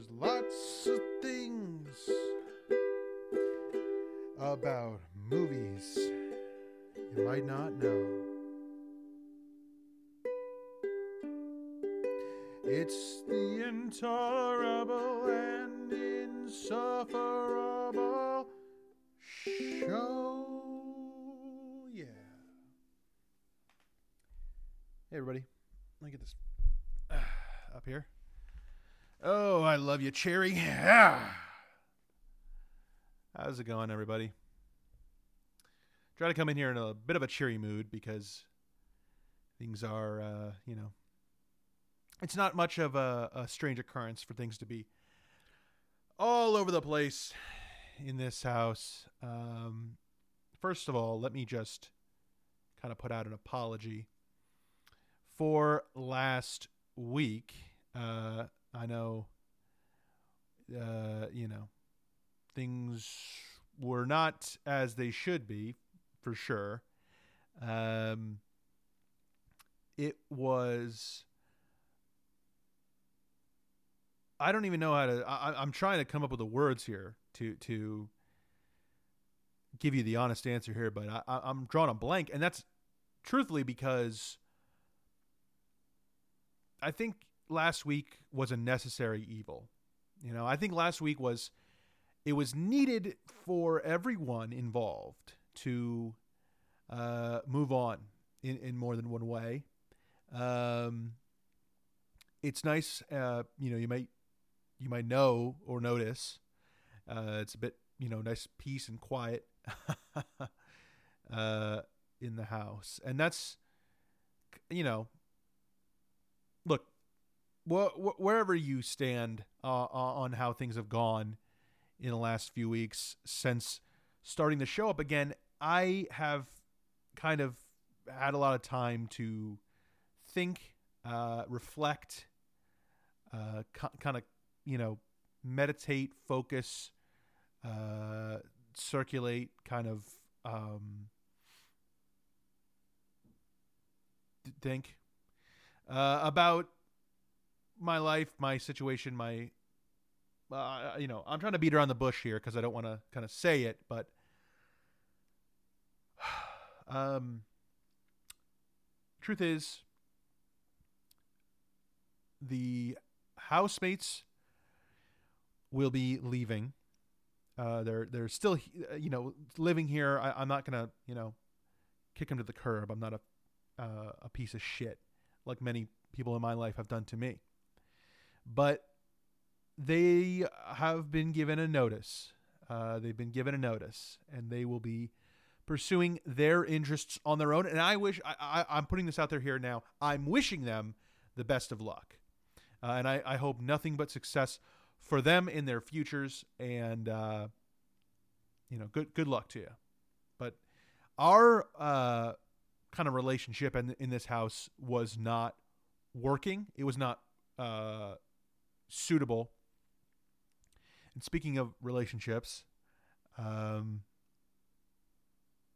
there's lots of things about movies you might not know. It's the intolerable and insufferable show. Yeah. Hey, everybody. Let me get this. Uh, up here. Oh, I love you, Cherry. How's it going, everybody? Try to come in here in a bit of a cheery mood because things are, uh, you know, it's not much of a, a strange occurrence for things to be all over the place in this house. Um, first of all, let me just kind of put out an apology for last week. Uh, I know, uh, you know, things were not as they should be, for sure. Um, it was I don't even know how to. I, I'm trying to come up with the words here to to give you the honest answer here, but I, I'm drawing a blank, and that's truthfully because I think last week was a necessary evil. You know, I think last week was it was needed for everyone involved to uh, move on in, in more than one way. Um, it's nice, uh, you know, you might you might know or notice. Uh, it's a bit, you know, nice peace and quiet uh, in the house, and that's, you know, wh- wh- wherever you stand uh, on how things have gone in the last few weeks since starting the show up again, I have kind of had a lot of time to think, uh, reflect, uh, co- kind of you know, meditate, focus, uh, circulate, kind of um, think uh, about my life, my situation, my uh, you know, I'm trying to beat around the bush here because I don't want to kind of say it, but um, truth is, the housemates will be leaving. Uh, they're they're still uh, you know living here. I, am not gonna you know kick them to the curb. I'm not a uh, a piece of shit like many people in my life have done to me. But they have been given a notice. Uh, they've been given a notice, and they will be pursuing their interests on their own. And I wish I, am putting this out there here now. I'm wishing them the best of luck, uh, and I, I hope nothing but success for them in their futures. And uh, you know, good good luck to you. But our uh, kind of relationship in in this house was not working. It was not uh, suitable. And speaking of relationships, um,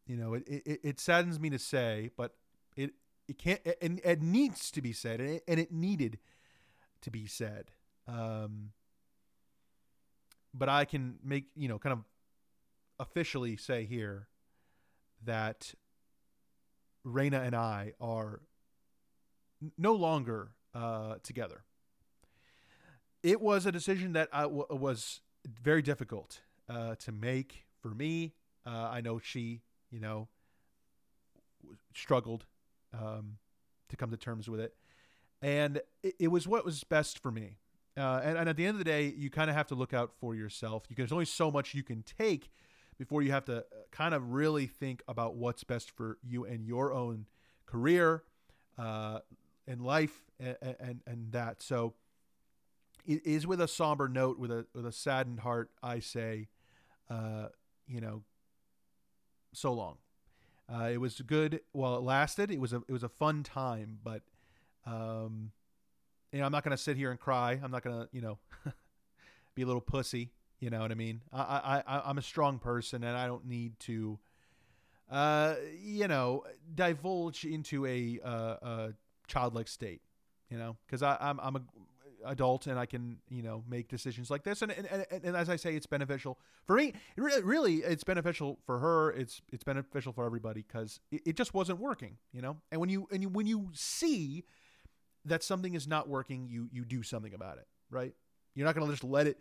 you know, it, it, it saddens me to say, but it it can't and it needs to be said, and it, it needed to be said. Um, but I can make you know kind of officially say here that Raina and I are no longer uh, together. It was a decision that I w- was very difficult uh, to make for me. Uh, I know she, you know, struggled um, to come to terms with it, and it, it was what was best for me. Uh, and, and, at the end of the day, you kind of have to look out for yourself. You can, there's only so much you can take before you have to uh, kind of really think about what's best for you and your own career uh, and life and, and, and that. So it is with a somber note, with a with a saddened heart, I say, uh, you know, so long. Uh, it was good while it lasted. It was a it was a fun time, but um, you know, I'm not to sit here and cry. I'm not to, you know, be a little pussy You know what I mean? I I I'm a strong person, and I don't need to, uh, you know, divulge into a uh, a childlike state. You know, because I'm I'm a adult and I can you know make decisions like this. And and, and, and as I say it's beneficial for me. Really, really it's beneficial for her. It's it's beneficial for everybody because it, it, just wasn't working you know? And when you and you when you see that something is not working you you do something about it right? You're not going to just let it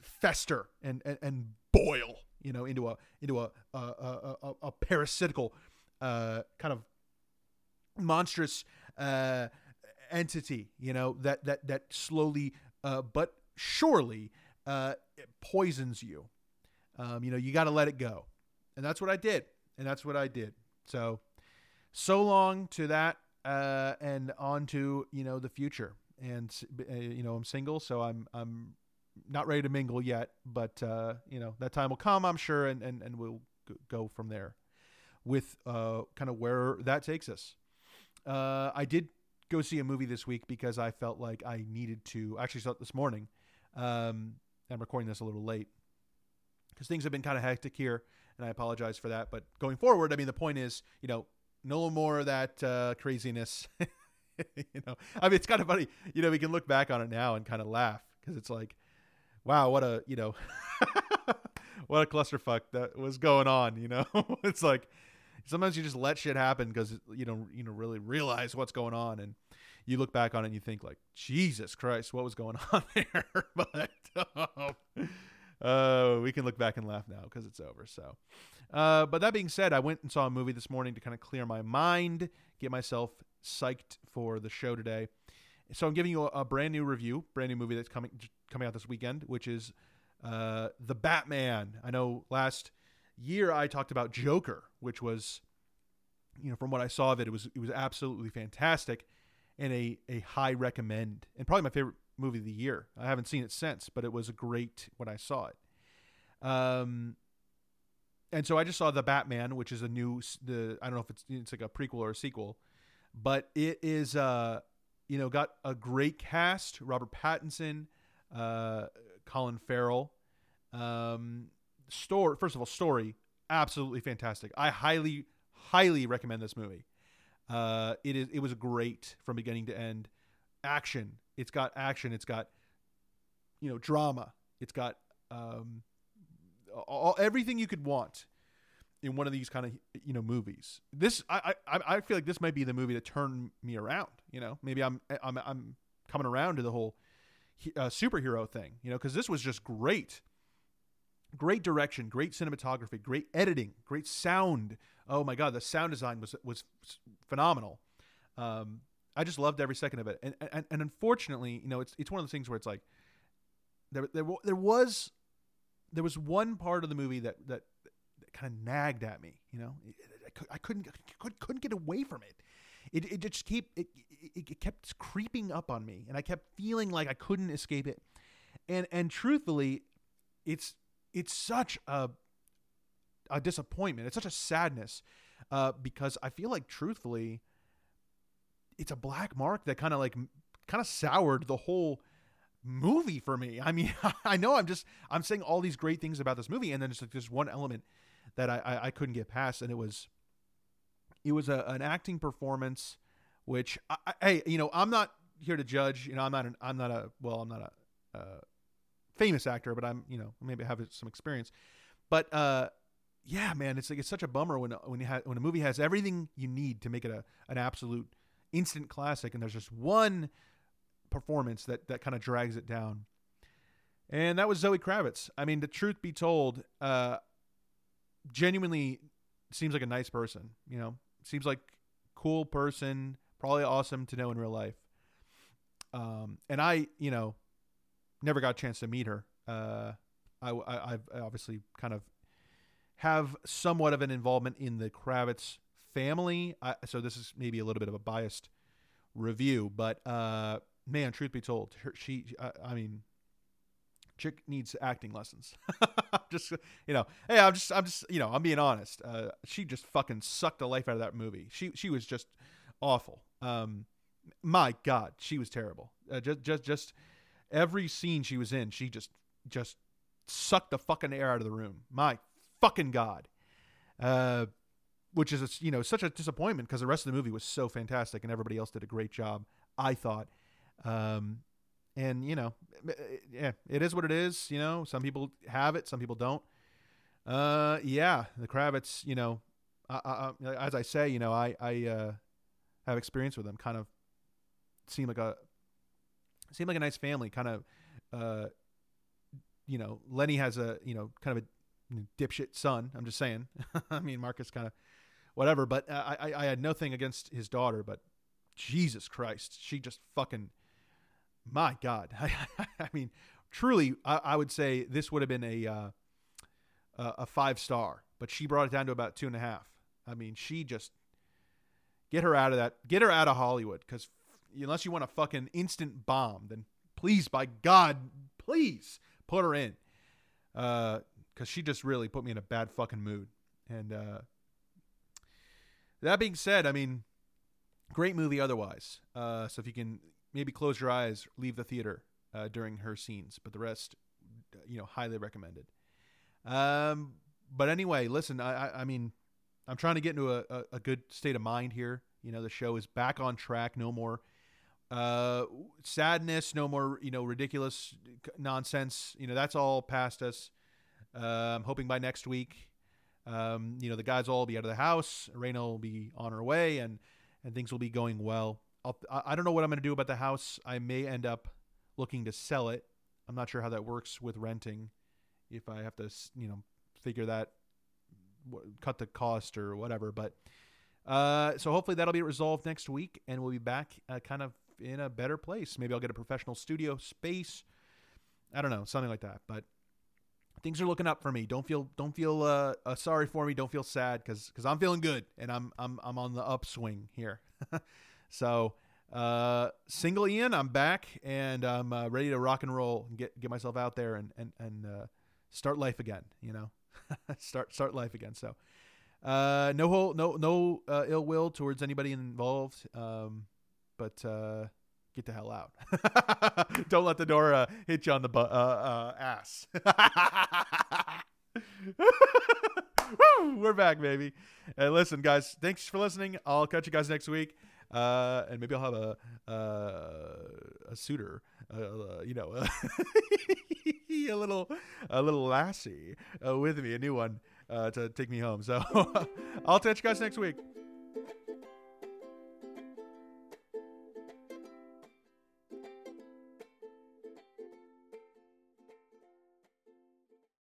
fester and, and and boil you know into a into a a, a, a, a parasitical uh, kind of monstrous uh, entity, you know, that that that slowly uh, but surely uh, poisons you. Um, you know, you got to let it go, and that's what I did, and that's what I did. So, so long to that, uh, and on to you know the future. And uh, you know, I'm single, so I'm I'm not ready to mingle yet, but uh, you know that time will come, I'm sure, and and and we'll go from there with uh, kind of where that takes us. Uh, I did go see a movie this week because I felt like I needed to. Actually, saw it this morning. Um, I'm recording this a little late because things have been kind of hectic here, and I apologize for that. But going forward, I mean, the point is, you know, no more of that uh, craziness. you know, I mean, it's kind of funny. You know, we can look back on it now and kind of laugh because it's like, wow, what a you know, what a clusterfuck that was going on. You know, it's like sometimes you just let shit happen because you don't you know really realize what's going on and you look back on it and you think like jesus christ what was going on there? But uh, we can look back and laugh now because it's over so uh, but that being said i went and saw a movie this morning to kind of clear my mind get myself psyched for the show today. So i'm giving you a, a brand new review brand new movie that's coming coming out this weekend which is uh, the batman. I know last year I talked about Joker, which was, you know, from what I saw of it, it was it was absolutely fantastic, and a a high recommend, and probably my favorite movie of the year. I haven't seen it since, but it was a great when I saw it. Um, and so I just saw the Batman, which is a new the I don't know if it's it's like a prequel or a sequel, but it is uh you know got a great cast: Robert Pattinson, uh, Colin Farrell. Um, story first of all story absolutely fantastic. I highly highly recommend this movie. Uh it is it was great from beginning to end. Action. It's got action. It's got you know drama. It's got um all, everything you could want in one of these kind of you know movies. This I, I i feel like this might be the movie that turned me around you know? Maybe i'm i'm i'm coming around to the whole uh, superhero thing you know because this was just great great direction, great cinematography, great editing, great sound. Oh my god, the sound design was was phenomenal. Um, I just loved every second of it. And, and and unfortunately, you know, it's it's one of those things where it's like there there there was there was one part of the movie that that, that kind of nagged at me. You know, I couldn't couldn't couldn't get away from it. It, it just keep it, it, it kept creeping up on me, and I kept feeling like I couldn't escape it. And and truthfully, it's it's such a a disappointment. It's such a sadness uh, because I feel like, truthfully, it's a black mark that kind of like kind of soured the whole movie for me. I mean, I know I'm just I'm saying all these great things about this movie, and then just like this one element that I, I, I couldn't get past, and it was it was a, an acting performance, which I, hey, you know, I'm not here to judge. You know, I'm not an I'm not a well, I'm not a uh, famous actor, but I'm you know maybe have some experience. But uh, yeah, man, it's like it's such a bummer when when you have when a movie has everything you need to make it a an absolute instant classic, and there's just one performance that that kind of drags it down. And that was Zoe Kravitz. I mean, the truth be told, uh, genuinely seems like a nice person. You know, seems like cool person, probably awesome to know in real life. Um, and I, you know, never got a chance to meet her. Uh, I, I, have obviously kind of have somewhat of an involvement in the Kravitz family, I, so this is maybe a little bit of a biased review, but uh, man, truth be told, her, she, I, I mean, chick needs acting lessons. just you know, hey, I'm just I'm just you know I'm being honest. Uh, she just fucking sucked the life out of that movie. She she was just awful. Um, my God, she was terrible. Uh, just just just every scene she was in, she just just sucked the fucking air out of the room. My fucking god. Uh, which is a, you know such a disappointment because the rest of the movie was so fantastic and everybody else did a great job. I thought. Um, and you know, yeah, it is what it is. You know, some people have it, some people don't. Uh, yeah, the Kravitz. You know, I, I, as I say, you know, I I uh, have experience with them. Kind of seem like a seem like a nice family. Kind of, uh, you know, Lenny has a you know kind of a dipshit son. I'm just saying. I mean, Marcus kind of whatever. But I, I I had nothing against his daughter, but Jesus Christ, she just fucking my God. I, mean, truly, I, I, would say this would have been a uh, a five star, but she brought it down to about two and a half. I mean, she just get her out of that, get her out of Hollywood, because unless you want a fucking instant bomb, then please, by God, please put her in, because uh, she just really put me in a bad fucking mood. And uh, that being said, I mean, great movie otherwise. Uh, so if you can maybe close your eyes, leave the theater uh, during her scenes, but the rest, you know, highly recommended. Um, but anyway, listen, I, I, I mean, I'm trying to get into a, a, a, good state of mind here. You know, the show is back on track. No more uh, sadness. No more, you know, ridiculous nonsense. You know, that's all past us. Uh, I'm hoping by next week, um, you know, the guys will all be out of the house. Raina will be on her way, and and things will be going well. I'll, I don't know what I'm going to do about the house. I may end up looking to sell it. I'm not sure how that works with renting. If I have to, you know, figure that, cut the cost or whatever. But uh, so hopefully that'll be resolved next week, and we'll be back uh, kind of in a better place. Maybe I'll get a professional studio space. I don't know, something like that. But things are looking up for me. Don't feel don't feel uh, uh sorry for me. Don't feel sad because because I'm feeling good and I'm I'm I'm on the upswing here. So, uh, single Ian, I'm back and I'm uh, ready to rock and roll and get get myself out there and and and uh, start life again. You know, start start life again. So, uh, no whole, no no uh, ill will towards anybody involved. Um, but uh, get the hell out. Don't let the door uh, hit you on the bu- uh, uh, ass. Woo, we're back, baby. And listen, guys, thanks for listening. I'll catch you guys next week uh, and maybe I'll have a uh, a suitor, you know, a little a little lassie with me, a new one to take me home. So I'll catch you guys next week.